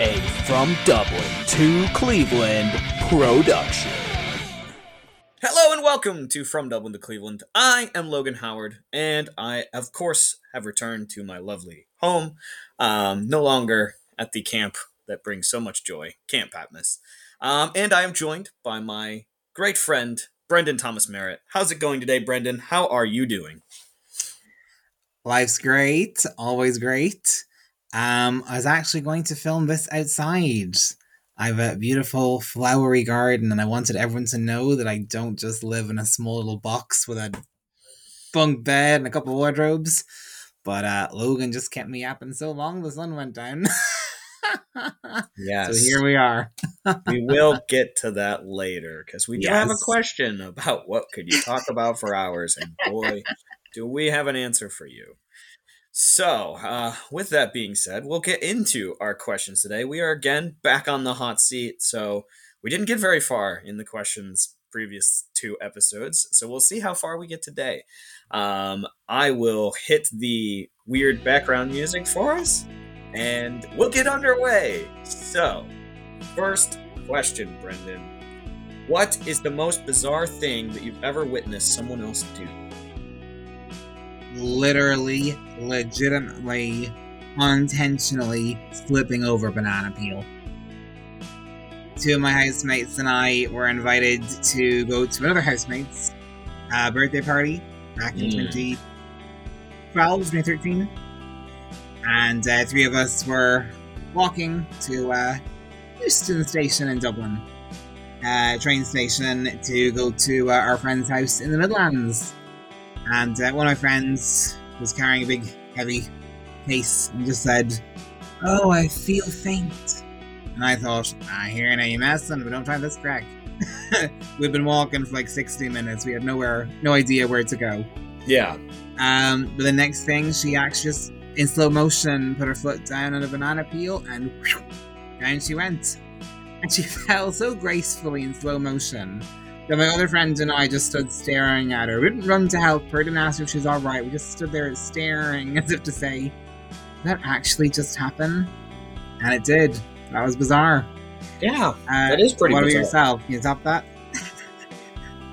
a From Dublin to Cleveland production. Hello and welcome to From Dublin to Cleveland. I am Logan Howard, and I, of course, have returned to my lovely home. Um, no longer at the camp that brings so much joy, Camp Patmos. Um, and I am joined by my great friend, Brendan Thomas Merritt. How's it going today, Brendan? How are you doing? Life's great, always great. Um, I was actually going to film this outside. I have a beautiful flowery garden, and I wanted everyone to know that I don't just live in a small little box with a bunk bed and a couple of wardrobes. But uh, Logan just kept me up, and so long the sun went down. yes. So here we are. we will get to that later because we do yes. have a question about what could you talk about for hours, and boy, do we have an answer for you. So, uh, with that being said, we'll get into our questions today. We are again back on the hot seat, so we didn't get very far in the questions previous two episodes, so we'll see how far we get today. Um, I will hit the weird background music for us, and we'll get underway. So, first question, Brendan. What is the most bizarre thing that you've ever witnessed someone else do? Literally, legitimately, unintentionally flipping over banana peel. Two of my housemates and I were invited to go to another housemate's uh, birthday party back in mm. 2012, 2013. And uh, three of us were walking to uh, Heuston Station in Dublin, uh, train station, to go to uh, our friend's house in the Midlands. And uh, one of my friends was carrying a big, heavy case and just said, Oh, I feel faint. And I thought, ah, here ain't any and we don't try this crack. We've been walking for like 60 minutes. We had nowhere, no idea where to go. Yeah. Um, but the next thing, she actually just, in slow motion, put her foot down on a banana peel and whew, down she went. And she fell so gracefully in slow motion then my other friend and I just stood staring at her. We didn't run to help her, didn't ask if she's alright. We just stood there staring as if to say, that actually just happened? And it did. That was bizarre. Yeah, uh, that is pretty What about yourself? Can you top that?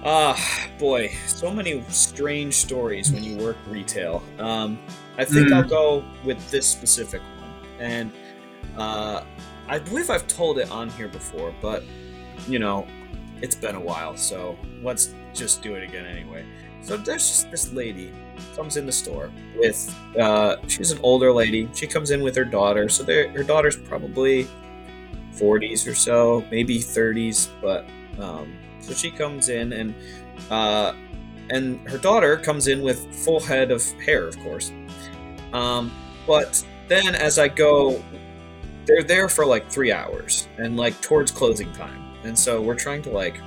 Ah, uh, boy, so many strange stories when you work retail. Um, I think mm. I'll go with this specific one. And uh, I believe I've told it on here before, but, you know, it's been a while, so let's just do it again anyway. So there's just this lady comes in the store with uh, she's an older lady. She comes in with her daughter, so her daughter's probably 40s or so, maybe 30s, but um, so she comes in and uh, and her daughter comes in with full head of hair, of course. Um, but then as I go, they're there for like three hours, and like towards closing time and so we're trying to like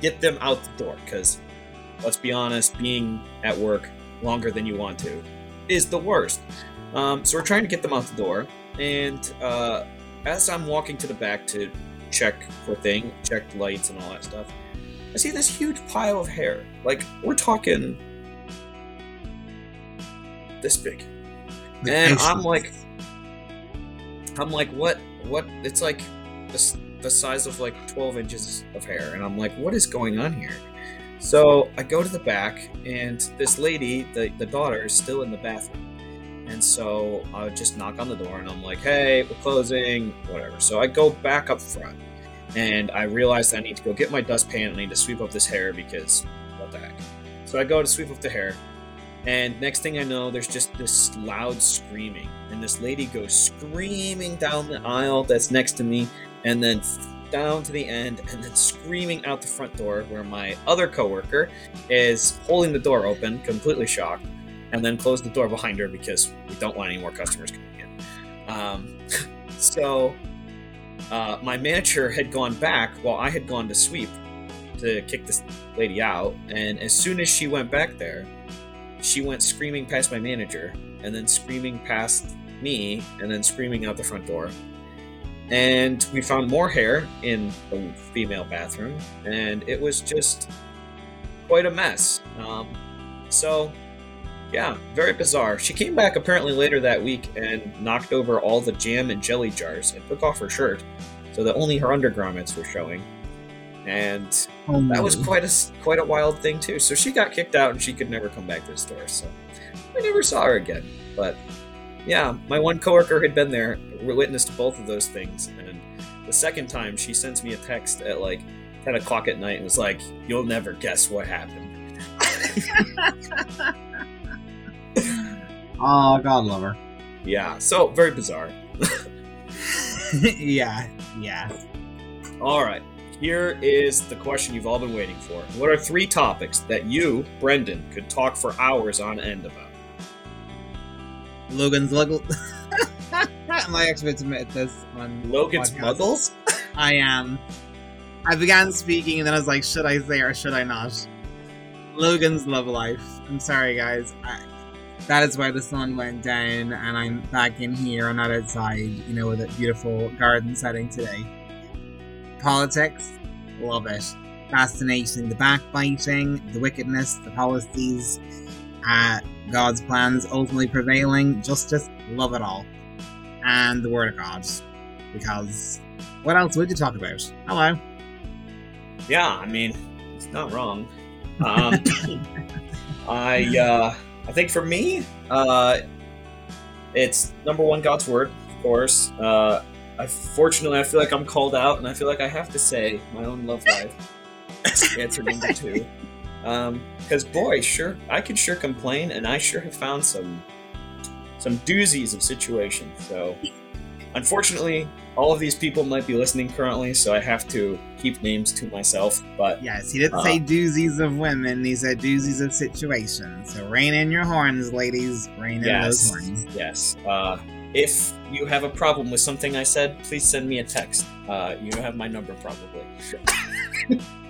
get them out the door because let's be honest, being at work longer than you want to is the worst. Um, so we're trying to get them out the door, and uh, as I'm walking to the back to check for thing, check lights and all that stuff, I see this huge pile of hair. Like we're talking this big, and I'm like, I'm like, what? What? It's like this the size of like 12 inches of hair. And I'm like, what is going on here? So I go to the back, and this lady, the, the daughter, is still in the bathroom. And so I just knock on the door, and I'm like, hey, we're closing, whatever. So I go back up front, and I realize I need to go get my dustpan. I need to sweep up this hair because what the heck. So I go to sweep up the hair, and next thing I know, there's just this loud screaming. And this lady goes screaming down the aisle that's next to me and then down to the end and then screaming out the front door where my other coworker is holding the door open, completely shocked, and then close the door behind her because we don't want any more customers coming in. Um, so uh, my manager had gone back while I had gone to sweep to kick this lady out, and as soon as she went back there, she went screaming past my manager and then screaming past me and then screaming out the front door and we found more hair in the female bathroom, and it was just quite a mess. Um, so Yeah, very bizarre. She came back apparently later that week and knocked over all the jam and jelly jars and took off her shirt so that only her undergarments were showing. And oh, that was quite a quite a wild thing too. So she got kicked out and she could never come back to the store. So I never saw her again. But yeah, my one coworker had been there, witnessed both of those things, and the second time she sends me a text at like 10 o'clock at night and was like, "You'll never guess what happened." oh, God love her. Yeah, so very bizarre. yeah, yeah. All right. Here is the question you've all been waiting for. What are three topics that you, Brendan, could talk for hours on end about? Logan's I actually to admit this on Logan's? Muggles? I am. I began speaking and then I was like, should I say or should I not? Logan's love life. I'm sorry, guys. I, that is where the sun went down, and I'm back in here. I'm not outside, you know, with a beautiful garden setting today. Politics, love it. Fascinating. The backbiting, the wickedness, the policies, uh, God's plans ultimately prevailing. Justice, love it all. And the Word of God. Because what else would you talk about? Hello. Yeah, I mean, it's not wrong. Um, I uh, I think for me, uh, it's number one God's word, of course. Uh, I fortunately I feel like I'm called out, and I feel like I have to say my own love life. That's answer number two, because um, boy, sure I could sure complain, and I sure have found some some doozies of situations. So Unfortunately, all of these people might be listening currently, so I have to keep names to myself. But yes, he didn't uh, say doozies of women; he said doozies of situations. So rein in your horns, ladies. Rein yes, in those horns. Yes. Uh, if you have a problem with something I said, please send me a text. Uh, you have my number probably.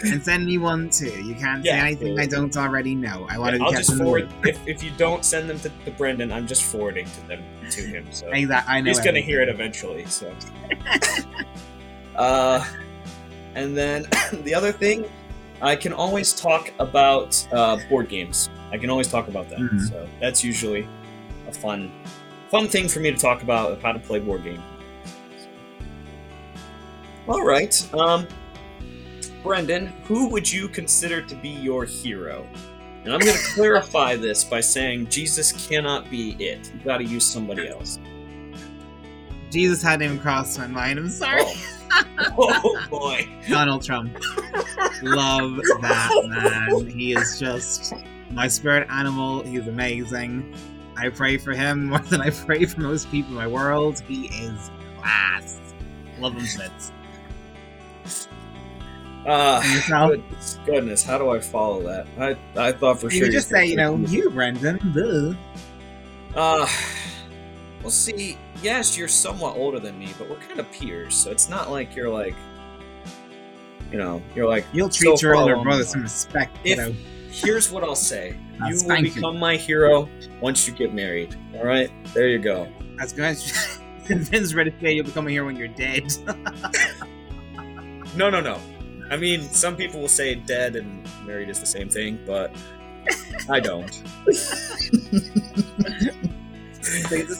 and send me one too. You can't yeah, say anything I don't already know. I want yeah, to. I'll just forward. If, if you don't send them to, to Brendan, I'm just forwarding to them to him. So exactly, I know he's going to hear it eventually. So. uh, and then the other thing, I can always talk about uh, board games. I can always talk about that. Mm-hmm. So that's usually a fun, fun thing for me to talk about how to play board game. All right. Um, Brendan, who would you consider to be your hero? And I'm going to clarify this by saying Jesus cannot be it. You got to use somebody else. Jesus hadn't even crossed my mind. I'm sorry. Oh, oh boy. Donald Trump. Love that man. He is just my spirit animal. He's amazing. I pray for him more than I pray for most people in my world. He is class. Love him fits. Uh, goodness, goodness, how do I follow that? I I thought for you sure. You just say, you know, you, Brendan. Duh. Uh, well, see, yes, you're somewhat older than me, but we're kind of peers, so it's not like you're like, you know, you're like. You'll treat so your older brother with some respect. If, you know. Here's what I'll say: you will become you. my hero once you get married. All right, there you go. That's good. Vin's ready to say you'll become a hero when you're dead. no, no, no. I mean, some people will say dead and married is the same thing, but I don't. the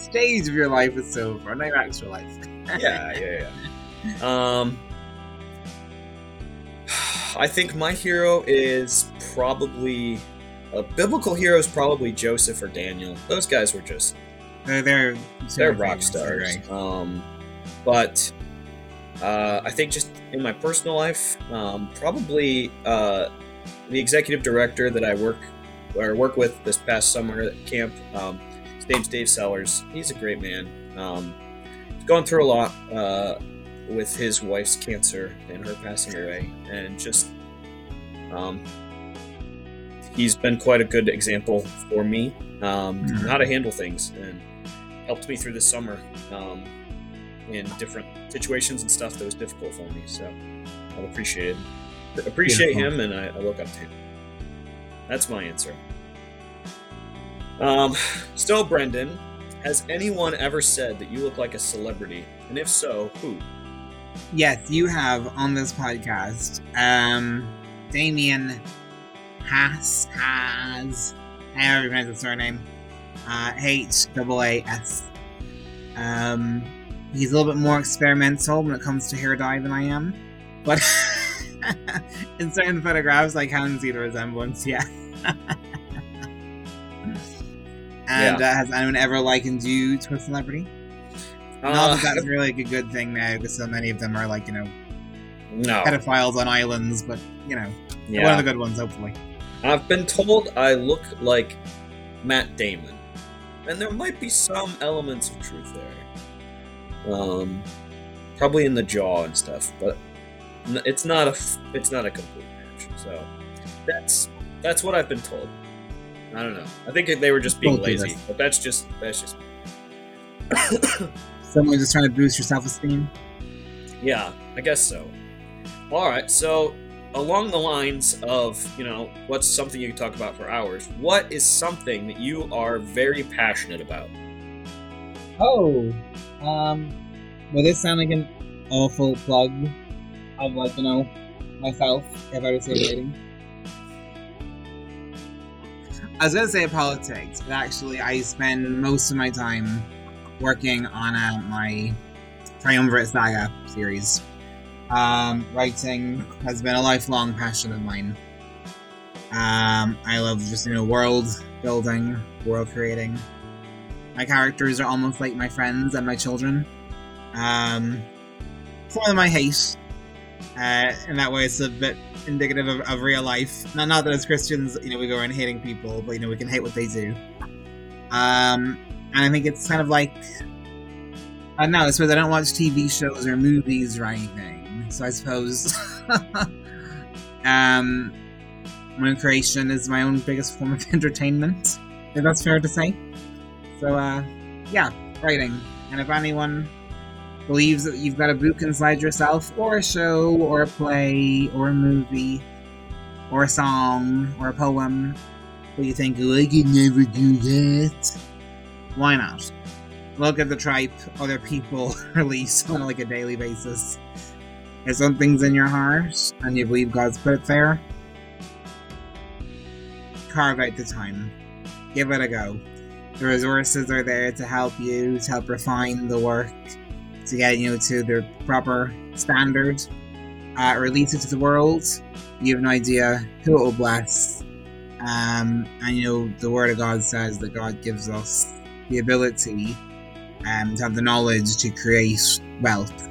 stage of your life is over, not your actual life. yeah, yeah, yeah. Um, I think my hero is probably a biblical hero is probably Joseph or Daniel. Those guys were just they're they're, they're rock stars. Um, but uh, I think just in my personal life, um, probably uh, the executive director that I work or work with this past summer at camp. Um, his name's Dave Sellers. He's a great man. Um, he's gone through a lot uh, with his wife's cancer and her passing away, and just um, he's been quite a good example for me um, mm-hmm. how to handle things and helped me through the summer. In different situations and stuff that was difficult for me. So I'll appreciate it. Appreciate Beautiful. him, and I, I, look up to him. That's my answer. Um, so Brendan, has anyone ever said that you look like a celebrity? And if so, who? Yes, you have on this podcast. Um, Damien Haas, Has, however you pronounce his surname, uh, H double A S. Um, he's a little bit more experimental when it comes to hair dye than I am, but in certain photographs, I can see the resemblance. Yeah. and Yeah. uh, has anyone ever likened you to a celebrity? Not Uh, that that's really like a good thing now, because so many of them are like you know no. pedophiles on islands, but you know one of the good ones, hopefully. I've been told I look like Matt Damon, and there might be some elements of truth there. Um, probably in the jaw and stuff, but it's not a it's not a complete match. So that's that's what I've been told. I don't know. I think they were just being lazy, but that's just that's just Someone just trying to boost your self-esteem. Yeah, I guess so. All right, so along the lines of, you know, what's something you can talk about for hours, what is something that you are very passionate about? Oh, um, will this sound like an awful plug of like you know myself if I was rating? I was gonna say politics, but actually I spend most of my time working on uh, my Triumvirate Saga series. Um, writing has been a lifelong passion of mine. Um, I love just you know world building, world creating. My characters are almost like my friends and my children. Um, some of them I hate. Uh, in that way, it's a bit indicative of, of real life. Not, that as Christians, you know, we go around hating people, but you know, we can hate what they do. Um, and I think it's kind of like I don't know. I suppose I don't watch TV shows or movies or anything, so I suppose um, my creation is my own biggest form of entertainment. If that's fair to say. So, uh, yeah, writing. And if anyone believes that you've got a book inside yourself, or a show, or a play, or a movie, or a song, or a poem, but you think, oh, I could never do that, why not? Look at the tripe other people release on like a daily basis. If something's in your heart and you believe God's put it there, carve out the time. Give it a go. The resources are there to help you, to help refine the work, to get you know to the proper standard. Uh, release it to the world. You have no idea who it will bless. Um, and you know the Word of God says that God gives us the ability um, to have the knowledge to create wealth.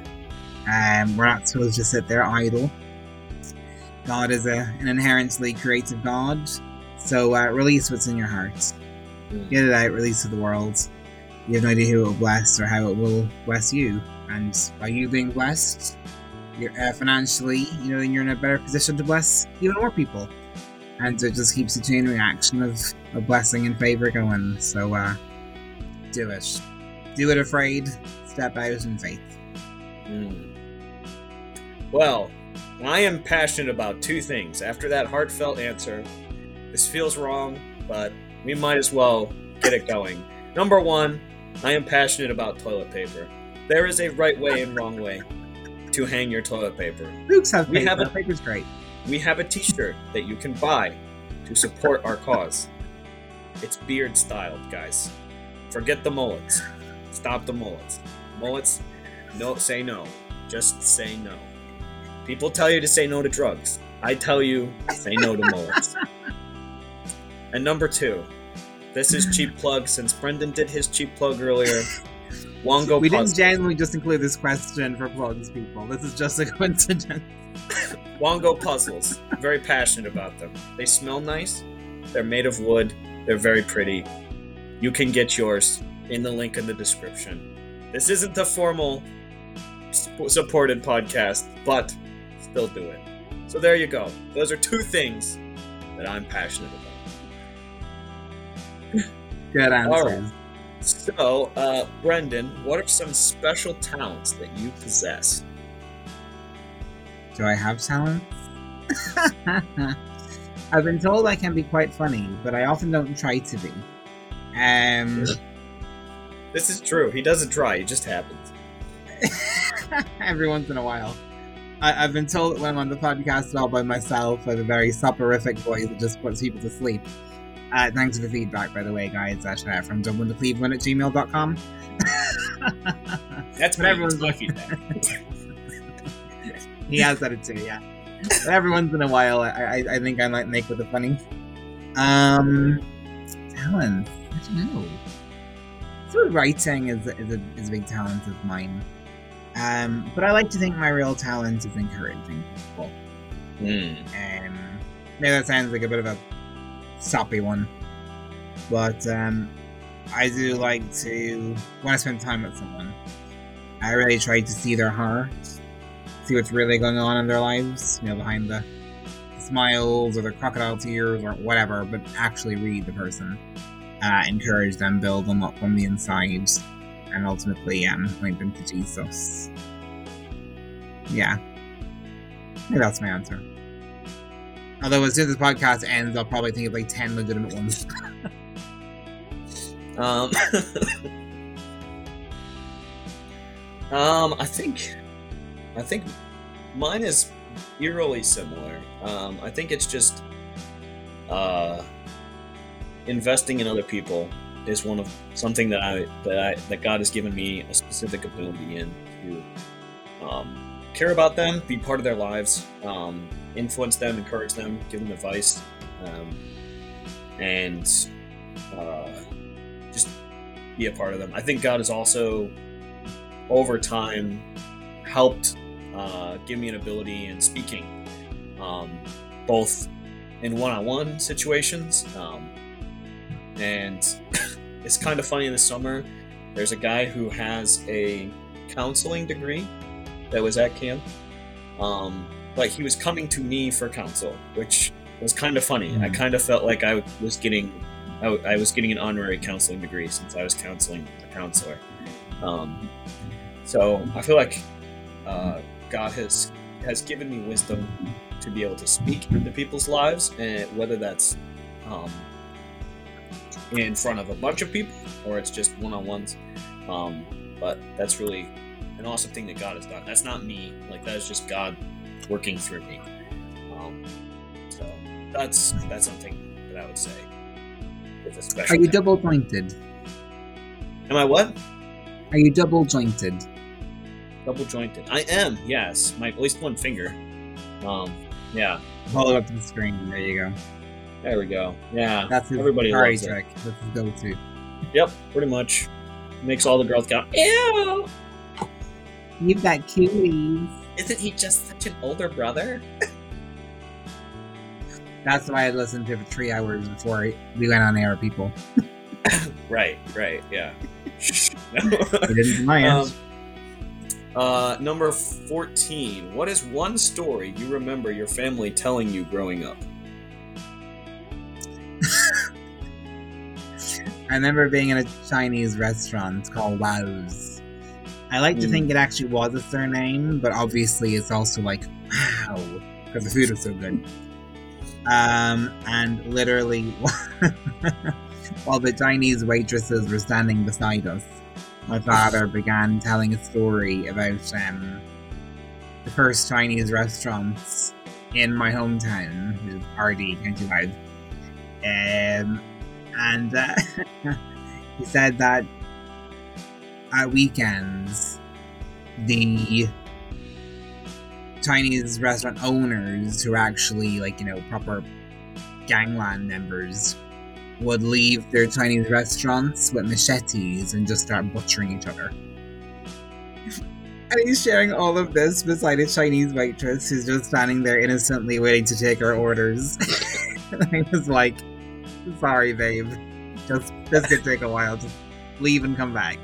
Um, we're not supposed to sit there idle. God is a, an inherently creative God, so uh, release what's in your heart get it out, release it to the world. You have no idea who it will bless or how it will bless you. And by you being blessed, you're uh, financially, you know, then you're in a better position to bless even more people. And so it just keeps the chain reaction of, of blessing and favor going. So, uh, do it. Do it afraid, step out in faith. Mm. Well, I am passionate about two things. After that heartfelt answer, this feels wrong, but we might as well get it going. Number one, I am passionate about toilet paper. There is a right way and wrong way to hang your toilet paper. Books have We paper. have a- Paper's great. We have a t-shirt that you can buy to support our cause. It's beard styled, guys. Forget the mullets. Stop the mullets. Mullets, no, say no. Just say no. People tell you to say no to drugs. I tell you, say no to mullets. And number two, this is cheap plug since Brendan did his cheap plug earlier. Wongo puzzles. we Puzzle. didn't genuinely just include this question for plugs, people. This is just a coincidence. Wongo puzzles. Very passionate about them. They smell nice. They're made of wood. They're very pretty. You can get yours in the link in the description. This isn't a formal sp- supported podcast, but still do it. So there you go. Those are two things that I'm passionate about. Good answer. Right. So, uh, Brendan, what are some special talents that you possess? Do I have talents? I've been told I can be quite funny, but I often don't try to be. Um, This is true. He doesn't try. It just happens. every once in a while. I, have been told that when I'm on the podcast all by myself, I have a very soporific voice that just puts people to sleep. Uh, thanks for the feedback, by the way, guys. That's uh, from Dublin to Cleveland at gmail.com. That's what everyone's looking lucky. he has that too, yeah. But every once in a while, I, I, I think I might make with the funny. Um, talent. I don't know. Of writing is, is, a, is a big talent of mine. Um, but I like to think my real talent is encouraging people. Mm. Um, maybe that sounds like a bit of a soppy one, but um, I do like to when I spend time with someone, I really try to see their heart, see what's really going on in their lives, you know, behind the smiles or the crocodile tears or whatever, but actually read the person, uh, encourage them, build them up from the inside, and ultimately um, point them to Jesus. Yeah. Maybe that's my answer. Although as soon as the podcast ends, I'll probably think of like 10 legitimate ones. um, um, I think, I think mine is eerily similar. Um, I think it's just, uh, investing in other people is one of something that I that I that God has given me a specific ability in to um, care about them, be part of their lives, um, influence them, encourage them, give them advice, um, and uh, just be a part of them. I think God has also, over time, helped uh, give me an ability in speaking, um, both in one-on-one situations um, and it's kind of funny in the summer. There's a guy who has a counseling degree that was at camp. Um, but he was coming to me for counsel, which was kind of funny. Mm-hmm. I kind of felt like I was getting, I, I, was getting an honorary counseling degree since I was counseling a counselor. Um, so I feel like uh, God has has given me wisdom to be able to speak into people's lives, and whether that's um, in front of a bunch of people or it's just one on ones. Um, but that's really an awesome thing that God has done. That's not me. Like that is just God working through me. Um, so that's that's something that I would say. With a special Are you double jointed? Am I what? Are you double jointed? Double jointed. I am. Yes, my at least one finger. Um, yeah. Hold it up to the screen. There you go. There we go. Yeah, that's his everybody loves trick. It. That's his go-to. Yep, pretty much. Makes all the girls go, ew. You've got cuties. Isn't he just such an older brother? that's why I listened to it for three hours before we went on air, people. right, right, yeah. it didn't my um, uh, number 14. What is one story you remember your family telling you growing up? I remember being in a Chinese restaurant called Wow's. I like to mm. think it actually was a surname, but obviously it's also like, wow, because the food was so good. Um, and literally, while the Chinese waitresses were standing beside us, my father began telling a story about um, the first Chinese restaurants in my hometown, which is Ardee, County Louth. Um, and uh, he said that at weekends, the Chinese restaurant owners who are actually like you know proper gangland members would leave their Chinese restaurants with machetes and just start butchering each other. and he's sharing all of this beside a Chinese waitress who's just standing there innocently waiting to take her orders. and I was like, Sorry, babe. Just this could take a while. Just leave and come back,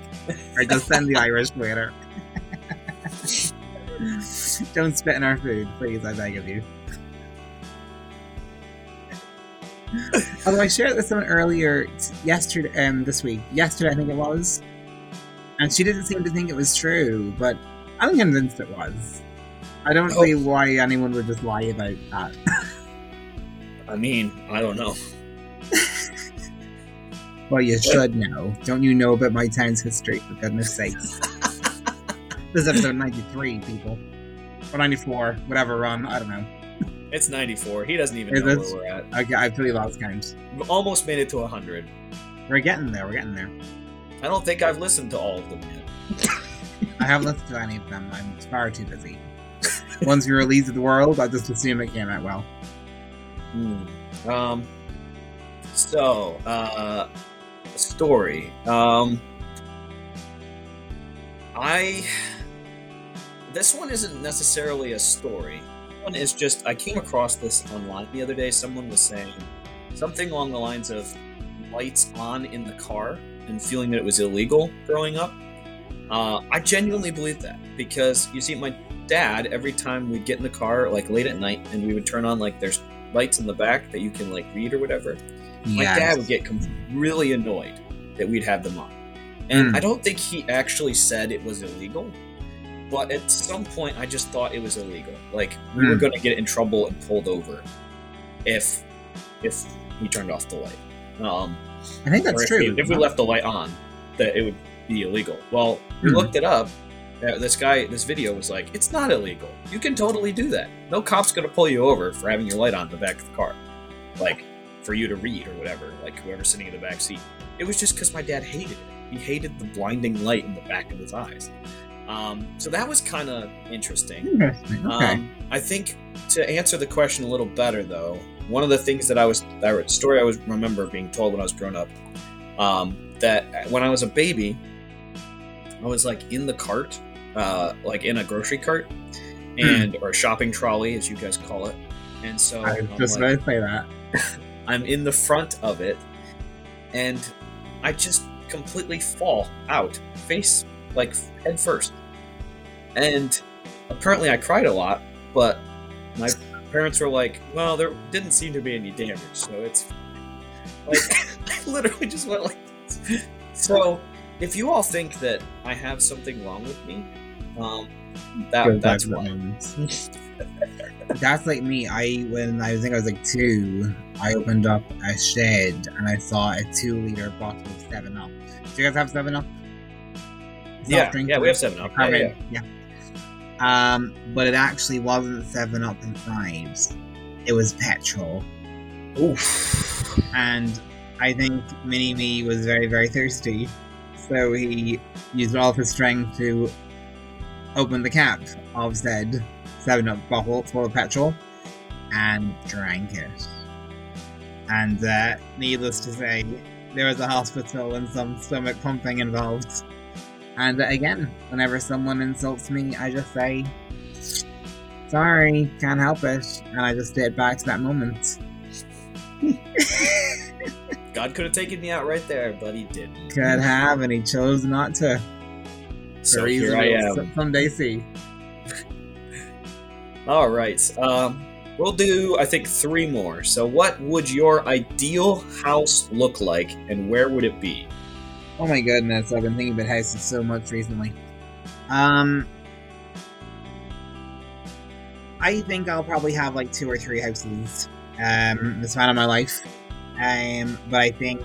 or just send the Irish waiter. Don't spit in our food, please. I beg of you. Although I shared this with someone earlier, yesterday, um, this week, yesterday I think it was, and she didn't seem to think it was true, but I'm convinced it was. I don't oh. see why anyone would just lie about that. I mean, I don't know. Well, you should know. Don't you know about my town's history, for goodness sakes? this is episode 93, people. or 94, whatever run. I don't know. It's 94. He doesn't even Is know where we're at. Okay, I've pretty lost count. We've almost made it to 100. We're getting there. We're getting there. I don't think I've listened to all of them yet. I haven't listened to any of them. I'm far too busy. Once we release the world, I just assume it came out well. Hmm. Um. So, uh, story. Um. I. This one isn't necessarily a story one is just I came across this online the other day. Someone was saying something along the lines of lights on in the car and feeling that it was illegal growing up. Uh, I genuinely believe that because you see, my dad every time we'd get in the car like late at night and we would turn on like there's lights in the back that you can like read or whatever. Yes. My dad would get really annoyed that we'd have them on, and mm. I don't think he actually said it was illegal but at some point I just thought it was illegal. Like we were hmm. going to get in trouble and pulled over if if we turned off the light. Um, I think that's if true. We, if we left the light on, that it would be illegal. Well, we mm. looked it up. Uh, this guy, this video was like, it's not illegal. You can totally do that. No cop's going to pull you over for having your light on in the back of the car, like for you to read or whatever. Like whoever's sitting in the back seat. It was just because my dad hated it. He hated the blinding light in the back of his eyes. Um, so that was kind of interesting. Interesting. Okay. Um, I think to answer the question a little better, though, one of the things that I was that story I was remember being told when I was growing up, um, that when I was a baby, I was like in the cart, uh, like in a grocery cart, hmm. and or a shopping trolley, as you guys call it, and so I am just like, say that I'm in the front of it, and I just completely fall out face like head first and apparently, I cried a lot, but my parents were like, well, there didn't seem to be any damage, so it's fine. Like, I literally just went like this. So, if you all think that I have something wrong with me, um, that, that's why. that's like me. I when I think I was like two, I opened up a shed and I saw a two liter bottle of Seven Up. Do you guys have Seven Up? Yeah, yeah, we have Seven Up. Yeah, yeah. yeah. Um, but it actually wasn't 7 Up inside. It was petrol. Oof. And I think Mini Me was very, very thirsty. So he used all of his strength to open the cap of said 7 Up bottle full of petrol and drank it. And uh, needless to say, there was a hospital and some stomach pumping involved. And again, whenever someone insults me, I just say, sorry, can't help it. And I just did back to that moment. God could have taken me out right there, but he didn't. Could have, and he chose not to. So here I am. Someday see. All right. Um, we'll do, I think, three more. So, what would your ideal house look like, and where would it be? Oh my goodness, I've been thinking about houses so much recently. Um, I think I'll probably have like two or three houses um, the span of my life. Um, but I think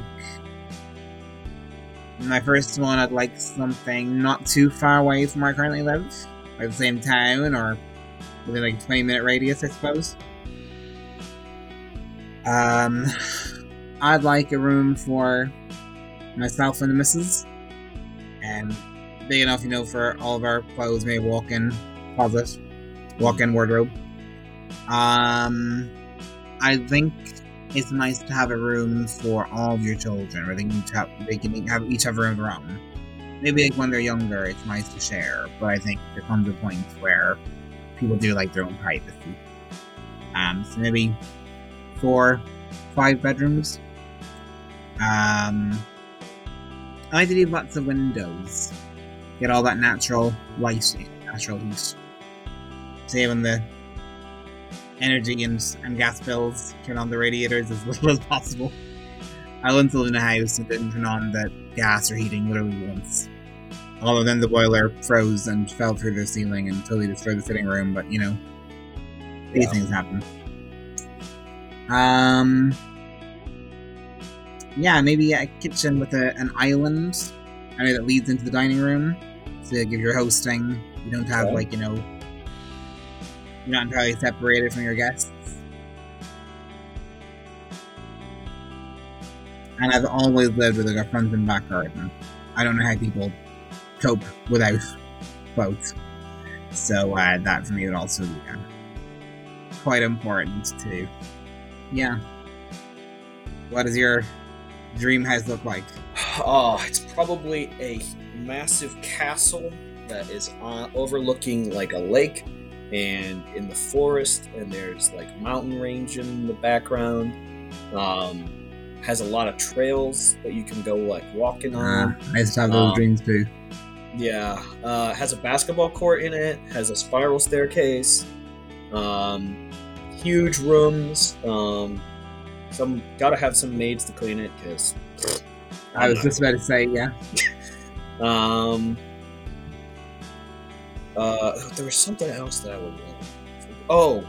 my first one, I'd like something not too far away from where I currently live, like the same town or within like a 20 minute radius, I suppose. Um, I'd like a room for myself and the missus. And big enough, you know, for all of our clothes, maybe walk-in closet, walk-in wardrobe. Um, I think it's nice to have a room for all of your children, where they can each have, they can have each have a room of their own. Maybe like when they're younger, it's nice to share, but I think there comes a point where people do like their own privacy. Um, so maybe four, five bedrooms. Um, I like to lots of windows. Get all that natural light, natural heat. Save on the energy and, and gas bills. Turn on the radiators as little as possible. I once lived in a house and didn't turn on the gas or heating literally once. Although then the boiler froze and fell through the ceiling and totally destroyed the sitting room, but you know, these yeah. things happen. Um, yeah, maybe a kitchen with a, an island, I know that leads into the dining room. So if you're hosting, you don't have like you know you're not entirely separated from your guests. And I've always lived with like a front and back garden. I don't know how people cope without both. So uh, that for me would also be uh, quite important too. Yeah. What does your dream house look like? Oh, it's probably a massive castle that is on, overlooking like a lake and in the forest, and there's like mountain range in the background. Um, has a lot of trails that you can go like walking on. Uh, I used to have those Um, dreams too. Yeah, uh, has a basketball court in it. Has a spiral staircase. Um, huge rooms. Um, some gotta have some maids to clean it because. I was just about to say, yeah. Um. Uh, there was something else that I would want. Oh,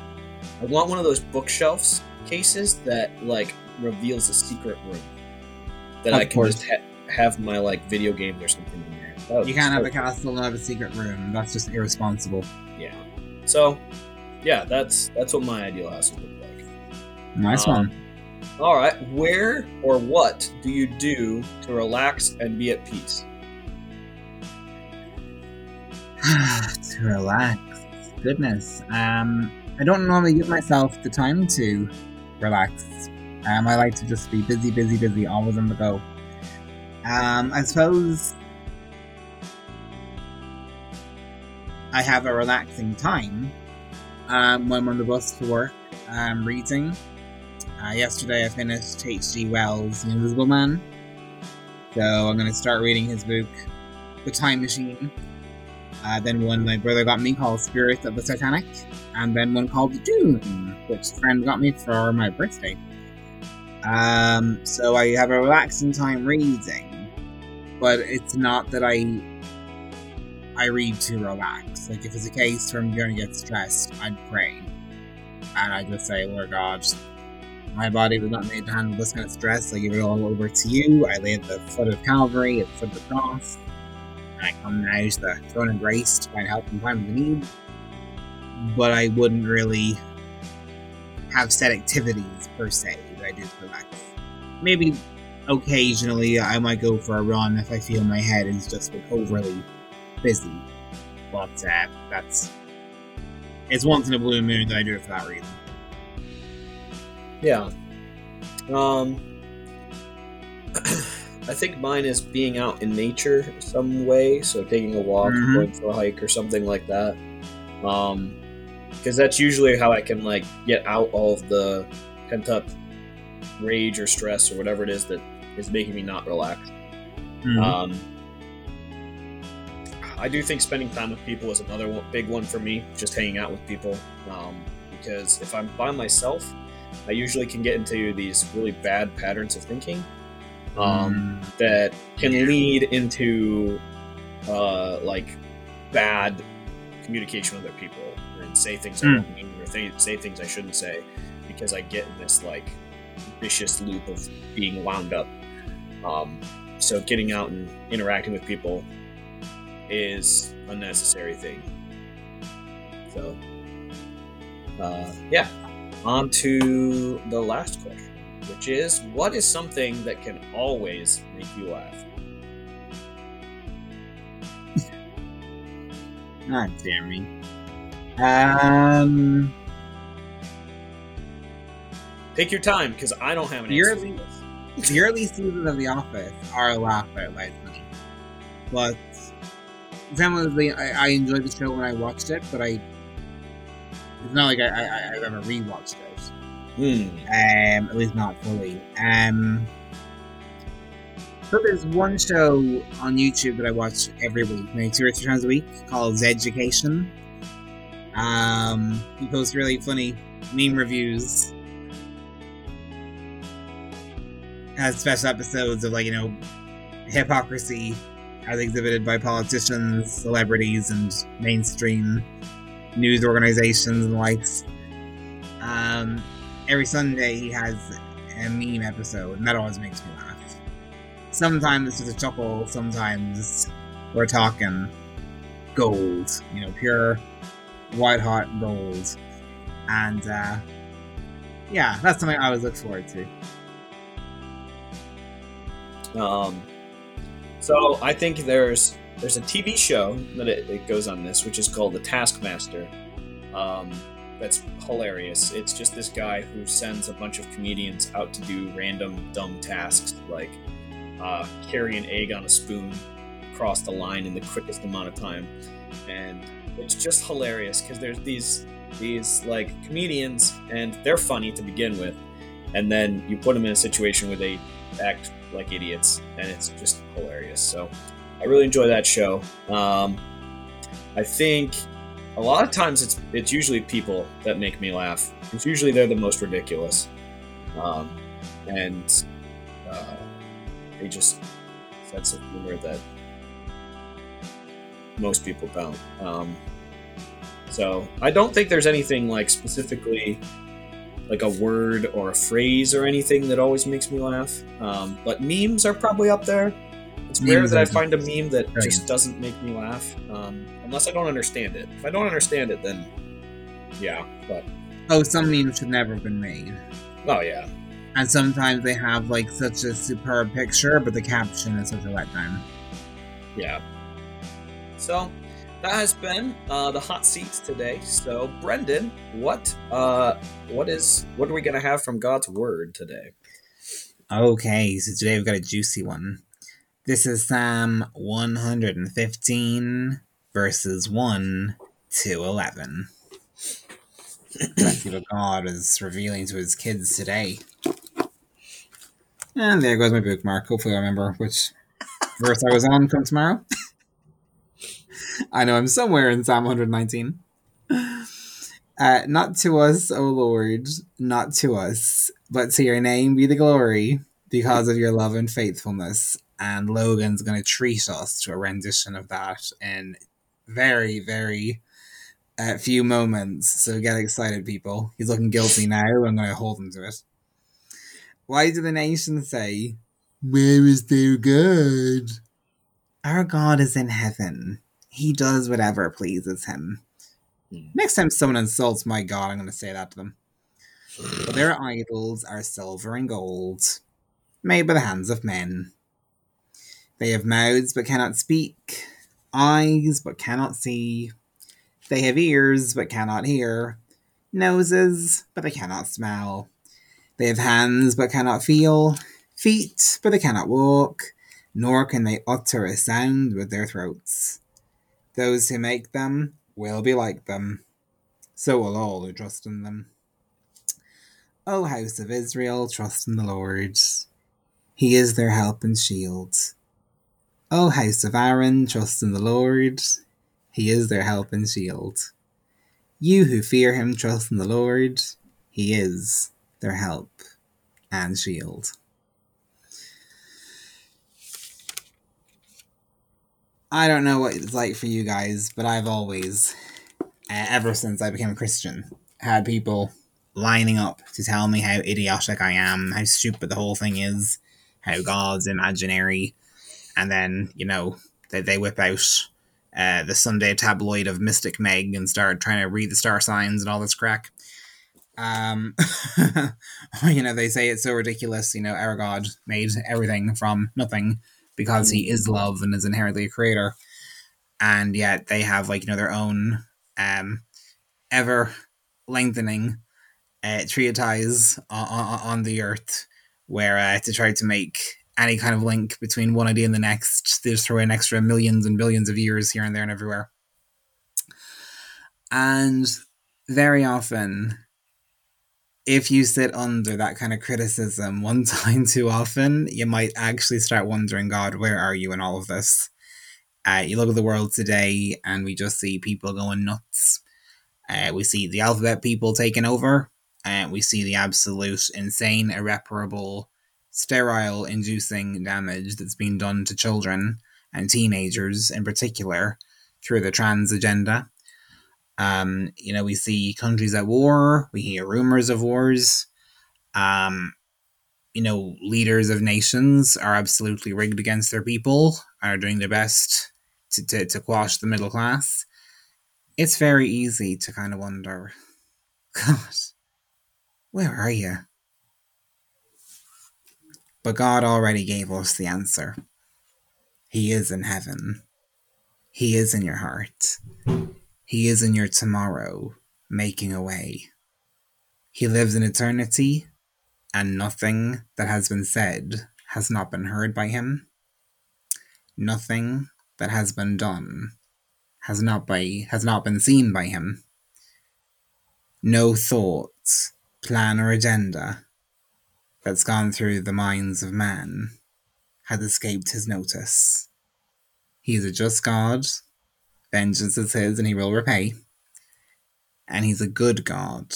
I want one of those bookshelves cases that like reveals a secret room that Of I can course. just ha- have my like video game or something in there. You can't have a castle and have a secret room. That's just irresponsible. Yeah. So, yeah, that's that's what my ideal house would look like. Nice Um, one. All right, where or what do you do to relax and be at peace? to relax. Goodness. Um, I don't normally give myself the time to relax. Um, I like to just be busy, busy, busy, always on the go. Um, I suppose I have a relaxing time um, when I'm on the bus to work, um, reading. Uh, yesterday I finished H.G. Wells' The Invisible Man. So I'm going to start reading his book, The Time Machine. Uh, then one my brother got me called Spirits of the Titanic, and then one called Dune, which friend got me for my birthday. Um, so I have a relaxing time reading, but it's not that I I read to relax. Like if it's a case where I'm going to get stressed, I'd pray, and I just say, Lord God, my body was not made to handle this kind of stress. I give it all over to you. I lay at the foot of Calvary, at the foot of the cross. and I come now to the throne of grace to find help in time of need. But I wouldn't really have set activities per se I do to relax. Maybe occasionally I might go for a run if I feel my head is just like overly busy. But uh, that's it's once in a blue moon that I do it for that reason. Yeah. Um, I think mine is being out in nature some way, so taking a walk, Mhm. going for a hike, or something like that. Um, because that's usually how I can like get out all of the pent up rage or stress or whatever it is that is making me not relax. Mhm. Um, I do think spending time with people is another one, big one for me. Just hanging out with people, um, because if I'm by myself, I usually can get into these really bad patterns of thinking um, Mm. that can lead into uh, like bad communication with other people and say things I Mm. don't mean or th- say things I shouldn't say because I get in this like vicious loop of being wound up. Um, so getting out and interacting with people is a necessary thing. So, uh, yeah. On to the last question, which is what is something that can always make you laugh? God damn me. Um, Take your time, because I don't have an You're answer. the- for this. the early seasons of The Office are a laugh out loud funny. But similarly, I, I enjoyed the show when I watched it, but I it's not like I, I, I've ever rewatched it. Hmm. Um, at least not fully. Um, so there's one show on YouTube that I watch every week, maybe two or three times a week, called Education. Um, he posts really funny meme reviews. Has special episodes of like you know hypocrisy as exhibited by politicians, celebrities, and mainstream news organizations and likes. Um, every Sunday he has a meme episode, and that always makes me laugh. Sometimes it's just a chuckle, sometimes we're talking gold, you know, pure white hot gold. And uh, yeah, that's something I always look forward to. Um, so I think there's there's a TV show that it, it goes on this, which is called The Taskmaster. Um, that's hilarious. It's just this guy who sends a bunch of comedians out to do random dumb tasks like uh, carry an egg on a spoon across the line in the quickest amount of time, and it's just hilarious because there's these these like comedians and they're funny to begin with, and then you put them in a situation where they act like idiots, and it's just hilarious. So I really enjoy that show. Um, I think a lot of times it's it's usually people that make me laugh. It's usually they're the most ridiculous, um, and uh, they just sense of humor that most people don't. Um, so I don't think there's anything like specifically like a word or a phrase or anything that always makes me laugh. Um, but memes are probably up there. It's memes rare that I find a meme that brilliant. just doesn't make me laugh, um, unless I don't understand it. If I don't understand it, then yeah. But oh, some memes should never have been made. Oh yeah. And sometimes they have like such a superb picture, but the caption is such a letdown. Yeah. So that has been uh, the hot seats today. So, Brendan, what uh, what is what are we gonna have from God's Word today? Okay, so today we've got a juicy one. This is Psalm 115 verses 1 to 11. Let's see what God is revealing to his kids today. And there goes my bookmark. Hopefully, I remember which verse I was on from tomorrow. I know I'm somewhere in Psalm 119. Uh, not to us, O Lord, not to us, but to your name be the glory because of your love and faithfulness. And Logan's going to treat us to a rendition of that in very, very uh, few moments. So get excited, people. He's looking guilty now. I'm going to hold him to it. Why do the nations say, Where is their God? Our God is in heaven he does whatever pleases him. Mm. Next time someone insults my god, I'm going to say that to them. But their idols are silver and gold, made by the hands of men. They have mouths but cannot speak, eyes but cannot see. They have ears but cannot hear, noses but they cannot smell. They have hands but cannot feel, feet but they cannot walk, nor can they utter a sound with their throats. Those who make them will be like them. So will all who trust in them. O house of Israel, trust in the Lord. He is their help and shield. O house of Aaron, trust in the Lord. He is their help and shield. You who fear him, trust in the Lord. He is their help and shield. I don't know what it's like for you guys, but I've always, ever since I became a Christian, had people lining up to tell me how idiotic I am, how stupid the whole thing is, how God's imaginary, and then, you know, they, they whip out uh, the Sunday tabloid of Mystic Meg and start trying to read the star signs and all this crack. Um, you know, they say it's so ridiculous, you know, our God made everything from nothing because he is love and is inherently a creator. And yet they have like you know their own um ever lengthening uh, treatise on, on, on the earth where uh, to try to make any kind of link between one idea and the next they just throw in extra millions and billions of years here and there and everywhere. And very often if you sit under that kind of criticism one time too often, you might actually start wondering, God, where are you in all of this? Uh, you look at the world today and we just see people going nuts. Uh, we see the alphabet people taking over. Uh, we see the absolute insane, irreparable, sterile inducing damage that's been done to children and teenagers in particular through the trans agenda. Um, you know, we see countries at war, we hear rumors of wars. Um, you know, leaders of nations are absolutely rigged against their people, and are doing their best to, to, to quash the middle class. It's very easy to kind of wonder God, where are you? But God already gave us the answer. He is in heaven. He is in your heart. He is in your tomorrow, making a way. He lives in eternity, and nothing that has been said has not been heard by him. Nothing that has been done has not by has not been seen by him. No thought, plan, or agenda that's gone through the minds of man has escaped his notice. He is a just God, vengeance is his, and he will repay. And he's a good God,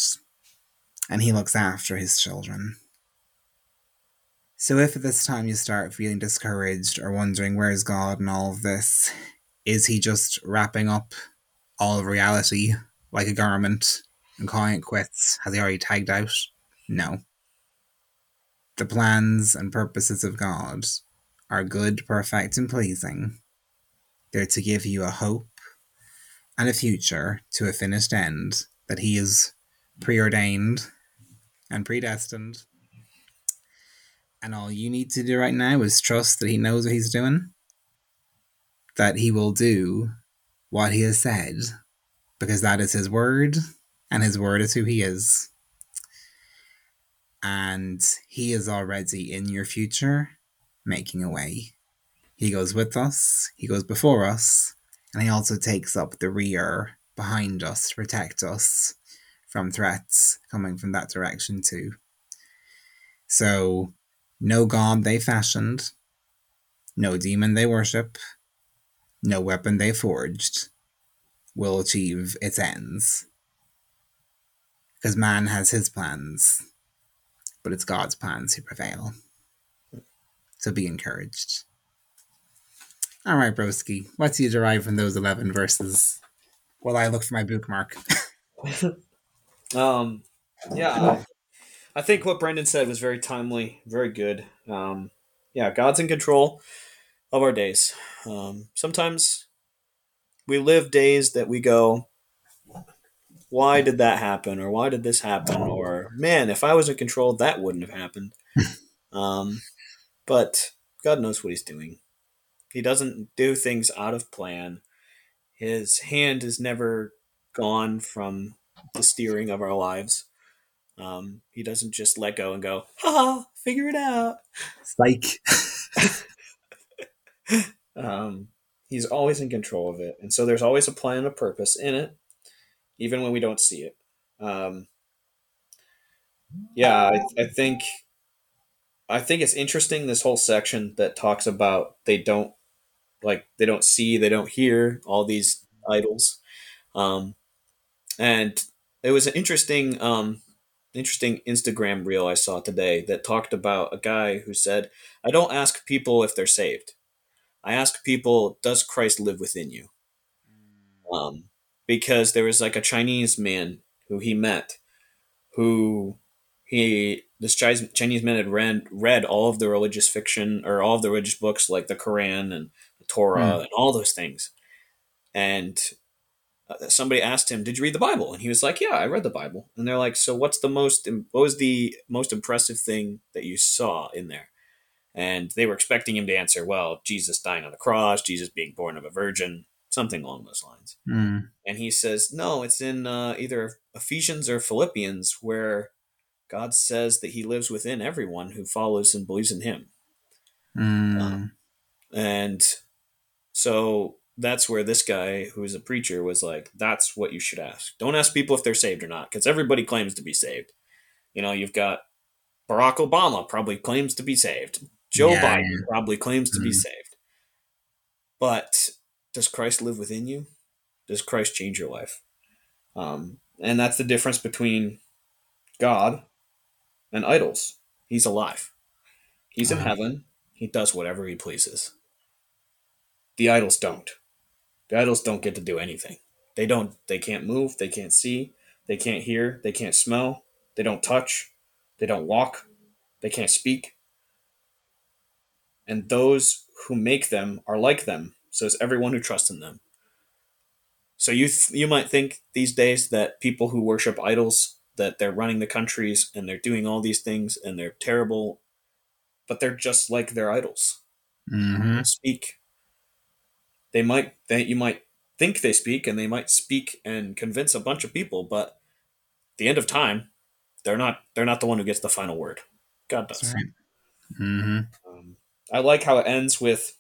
and he looks after his children. So, if at this time you start feeling discouraged or wondering where's God in all of this, is he just wrapping up all of reality like a garment and calling it quits? Has he already tagged out? No. The plans and purposes of God are good, perfect, and pleasing. They're to give you a hope and a future to a finished end that He is preordained and predestined. And all you need to do right now is trust that He knows what He's doing, that He will do what He has said, because that is His word, and His word is who He is and he is already in your future making a way. He goes with us, he goes before us, and he also takes up the rear behind us to protect us from threats coming from that direction too. So, no god they fashioned, no demon they worship, no weapon they forged will achieve its ends. Because man has his plans, but it's God's plans who prevail. So be encouraged. All right, broski, what do you derive from those 11 verses while I look for my bookmark? um, yeah, I think what Brendan said was very timely, very good. Um, yeah, God's in control of our days. Um, sometimes we live days that we go, why did that happen or why did this happen or man if i was in control that wouldn't have happened um, but god knows what he's doing he doesn't do things out of plan his hand is never gone from the steering of our lives um, he doesn't just let go and go ha figure it out Spike. um, he's always in control of it and so there's always a plan and a purpose in it even when we don't see it. Um, yeah, I, I think I think it's interesting this whole section that talks about they don't like they don't see, they don't hear all these idols, um, and it was an interesting um, interesting Instagram reel I saw today that talked about a guy who said, "I don't ask people if they're saved. I ask people, does Christ live within you?" Um, because there was like a Chinese man who he met who he this Chinese man had read read all of the religious fiction or all of the religious books like the Quran and Torah mm. and all those things. And uh, somebody asked him, "Did you read the Bible?" And he was like, "Yeah, I read the Bible." And they're like, "So what's the most what was the most impressive thing that you saw in there?" And they were expecting him to answer, "Well, Jesus dying on the cross, Jesus being born of a virgin, something along those lines. Mm. And he says, no, it's in uh, either Ephesians or Philippians where God says that he lives within everyone who follows and believes in him. Mm. Um, and so that's where this guy, who is a preacher, was like, that's what you should ask. Don't ask people if they're saved or not, because everybody claims to be saved. You know, you've got Barack Obama probably claims to be saved. Joe yeah, Biden probably claims to be saved. But does Christ live within you? Does Christ change your life? Um, and that's the difference between God and idols. He's alive. He's in uh-huh. heaven. He does whatever he pleases. The idols don't. The idols don't get to do anything. They don't they can't move, they can't see, they can't hear, they can't smell, they don't touch, they don't walk, they can't speak. And those who make them are like them so is everyone who trusts in them. So you th- you might think these days that people who worship idols that they're running the countries and they're doing all these things and they're terrible, but they're just like their idols. Mm-hmm. Speak. They might they, you might think they speak and they might speak and convince a bunch of people, but at the end of time, they're not they're not the one who gets the final word. God does. Right. Mm-hmm. Um, I like how it ends with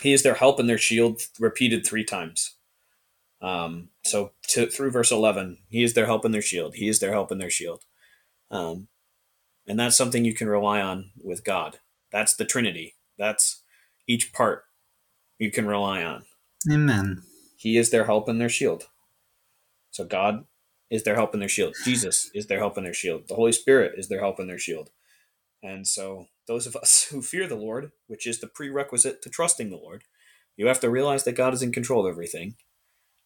he is their help and their shield repeated three times. Um, so to, through verse 11, he is their help and their shield. He is their help and their shield. Um, and that's something you can rely on with God. That's the Trinity. That's each part you can rely on. Amen. He is their help and their shield. So God is their help and their shield. Jesus is their help and their shield. The Holy Spirit is their help and their shield. And so those of us who fear the Lord, which is the prerequisite to trusting the Lord, you have to realize that God is in control of everything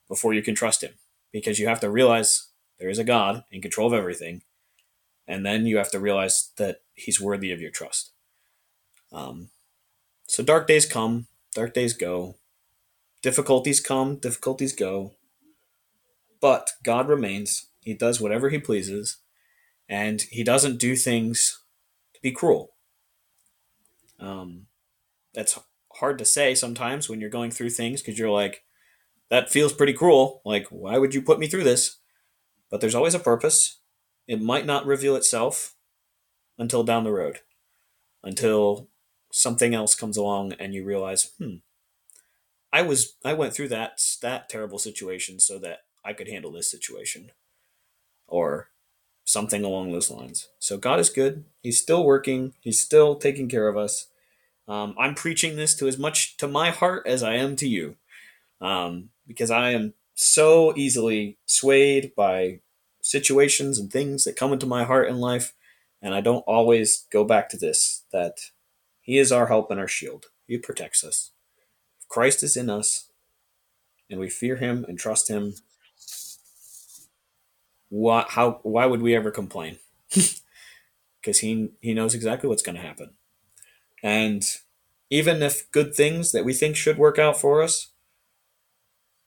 before you can trust him. Because you have to realize there is a God in control of everything. And then you have to realize that he's worthy of your trust. Um, so dark days come, dark days go. Difficulties come, difficulties go. But God remains. He does whatever he pleases. And he doesn't do things to be cruel. Um, that's hard to say sometimes when you're going through things because you're like, that feels pretty cruel. Like, why would you put me through this? But there's always a purpose. It might not reveal itself until down the road, until something else comes along and you realize, hmm, I was I went through that that terrible situation so that I could handle this situation, or something along those lines. So God is good. He's still working. He's still taking care of us. Um, I'm preaching this to as much to my heart as I am to you, um, because I am so easily swayed by situations and things that come into my heart in life, and I don't always go back to this. That He is our help and our shield. He protects us. If Christ is in us, and we fear Him and trust Him, why how why would we ever complain? Because he he knows exactly what's going to happen. And even if good things that we think should work out for us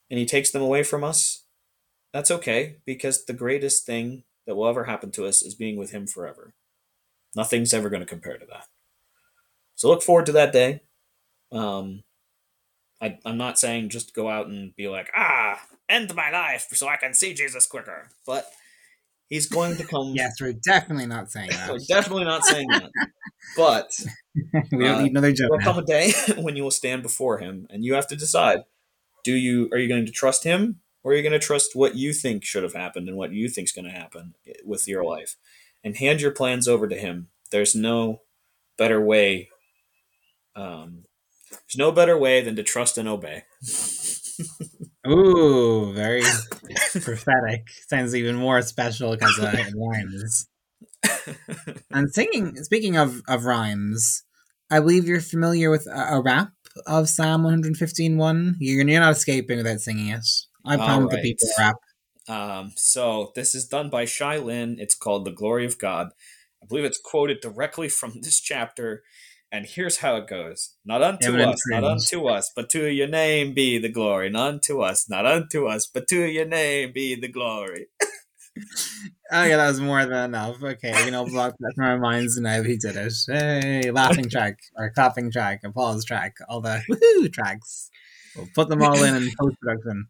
and he takes them away from us, that's okay because the greatest thing that will ever happen to us is being with him forever. Nothing's ever going to compare to that. So look forward to that day. Um, I, I'm not saying just go out and be like, ah, end my life so I can see Jesus quicker. But he's going to come. yes, we're definitely not saying that. we're definitely not saying that. But we don't uh, need another joke. There'll come a day when you will stand before him, and you have to decide: do you are you going to trust him, or are you going to trust what you think should have happened and what you think is going to happen with your life, and hand your plans over to him. There's no better way. Um, there's no better way than to trust and obey. Ooh, very prophetic. Sounds even more special because uh, it rhymes. And singing, speaking of, of rhymes, I believe you're familiar with a, a rap of Psalm 115.1. You're, you're not escaping without singing it. I All promise the people rap. Um, so this is done by Shai Linne. It's called "The Glory of God." I believe it's quoted directly from this chapter. And here's how it goes: Not unto Eminent us, not unto us, but to your name be the glory. Not unto us, not unto us, but to your name be the glory. Oh yeah, that was more than enough. Okay, you know, block that from our minds now. He did it. Hey, laughing track or clapping track, applause track, all the woohoo tracks. We'll put them all in in post production.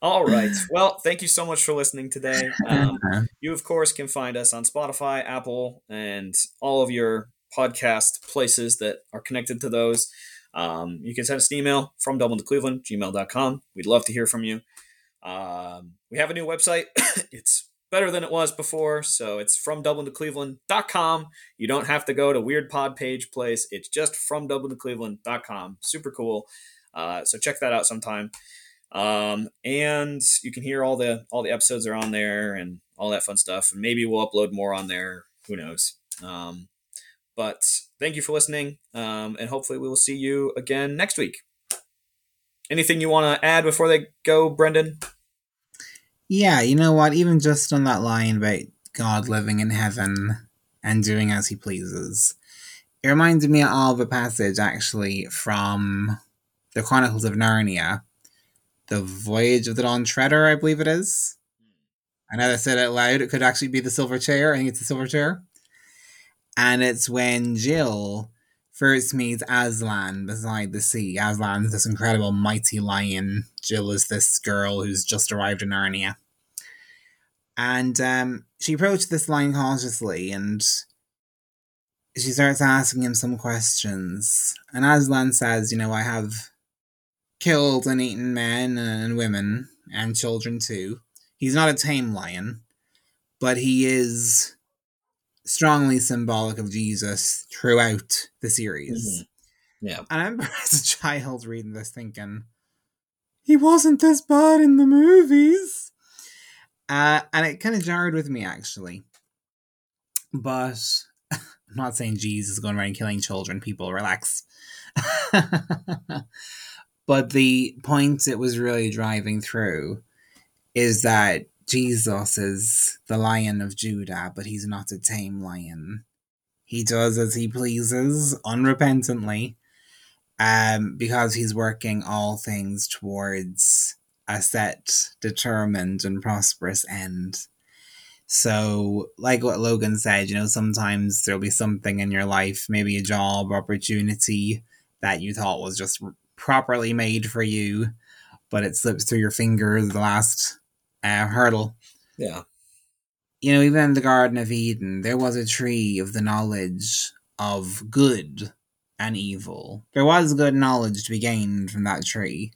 All right. Well, thank you so much for listening today. Um, you, of course, can find us on Spotify, Apple, and all of your podcast places that are connected to those. Um, you can send us an email from Dublin to Cleveland, gmail.com. We'd love to hear from you. Um, we have a new website. it's better than it was before. So it's from Dublin to Cleveland.com. You don't have to go to weird pod page place. It's just from Dublin to Cleveland.com. Super cool. Uh, so check that out sometime. Um, and you can hear all the all the episodes are on there and all that fun stuff. And maybe we'll upload more on there. Who knows? Um, but thank you for listening. Um, and hopefully we will see you again next week. Anything you want to add before they go, Brendan? Yeah, you know what? Even just on that line about God living in heaven and doing as he pleases, it reminded me of a passage actually from the Chronicles of Narnia, the Voyage of the Dawn Treader, I believe it is. And as I said out loud, it could actually be the silver chair. I think it's the silver chair. And it's when Jill first meets Aslan beside the sea. Aslan's this incredible mighty lion. Jill is this girl who's just arrived in Narnia. And um, she approaches this lion cautiously and she starts asking him some questions. And Aslan says, You know, I have killed and eaten men and women and children too. He's not a tame lion, but he is strongly symbolic of Jesus throughout the series. Mm-hmm. Yeah. And I remember as a child reading this thinking, he wasn't this bad in the movies. Uh, and it kind of jarred with me actually. But I'm not saying Jesus is going around killing children, people, relax. but the point it was really driving through is that Jesus is the lion of Judah, but he's not a tame lion. He does as he pleases, unrepentantly, um, because he's working all things towards a set, determined, and prosperous end. So, like what Logan said, you know, sometimes there'll be something in your life, maybe a job opportunity that you thought was just properly made for you, but it slips through your fingers the last uh, hurdle. Yeah. You know, even in the Garden of Eden, there was a tree of the knowledge of good and evil. There was good knowledge to be gained from that tree,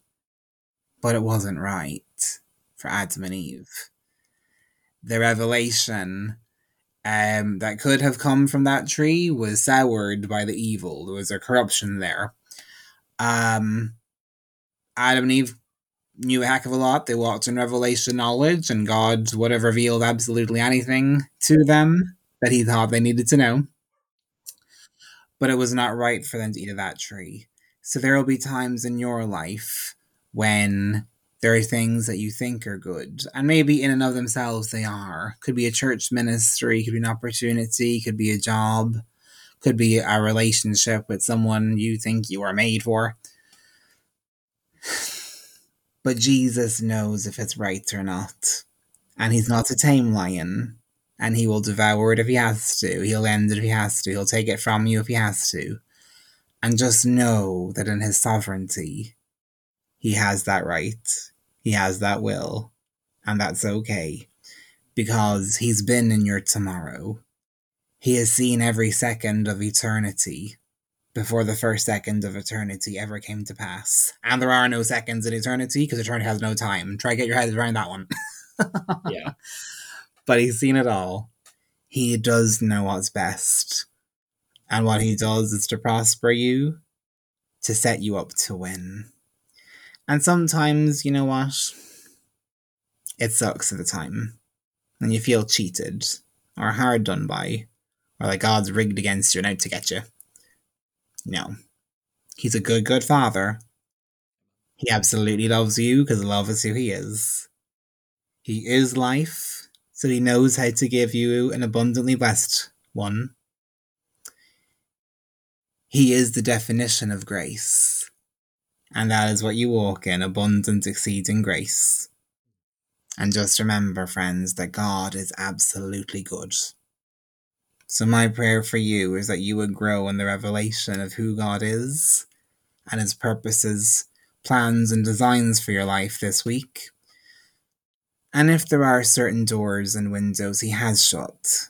but it wasn't right for Adam and Eve. The revelation um, that could have come from that tree was soured by the evil. There was a corruption there. Um, Adam and Eve knew a heck of a lot. They walked in revelation knowledge, and God would have revealed absolutely anything to them that he thought they needed to know. But it was not right for them to eat of that tree. So there will be times in your life when there are things that you think are good, and maybe in and of themselves they are. Could be a church ministry, could be an opportunity, could be a job, could be a relationship with someone you think you are made for. But Jesus knows if it's right or not. And he's not a tame lion. And he will devour it if he has to. He'll end it if he has to. He'll take it from you if he has to. And just know that in his sovereignty, he has that right. He has that will. And that's okay. Because he's been in your tomorrow. He has seen every second of eternity before the first second of eternity ever came to pass. And there are no seconds in eternity because eternity has no time. Try to get your head around that one. yeah. But he's seen it all. He does know what's best. And what he does is to prosper you, to set you up to win. And sometimes, you know what? It sucks at the time. And you feel cheated, or hard done by, or like God's rigged against you and out to get you. No. He's a good, good father. He absolutely loves you because love is who he is. He is life, so he knows how to give you an abundantly blessed one. He is the definition of grace, and that is what you walk in abundant, exceeding grace. And just remember, friends, that God is absolutely good. So, my prayer for you is that you would grow in the revelation of who God is and his purposes, plans, and designs for your life this week. And if there are certain doors and windows he has shut,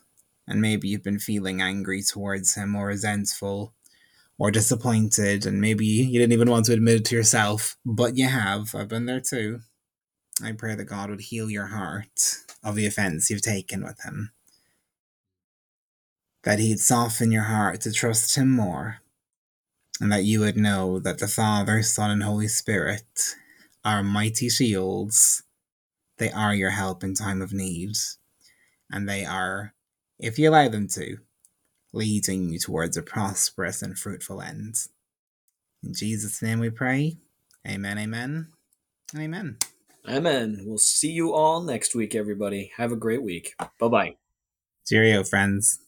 and maybe you've been feeling angry towards him or resentful or disappointed, and maybe you didn't even want to admit it to yourself, but you have, I've been there too. I pray that God would heal your heart of the offense you've taken with him that He'd soften your heart to trust Him more, and that you would know that the Father, Son, and Holy Spirit are mighty shields. They are your help in time of need, and they are, if you allow them to, leading you towards a prosperous and fruitful end. In Jesus' name we pray. Amen, amen, amen. Amen. We'll see you all next week, everybody. Have a great week. Bye bye. Cheerio, friends.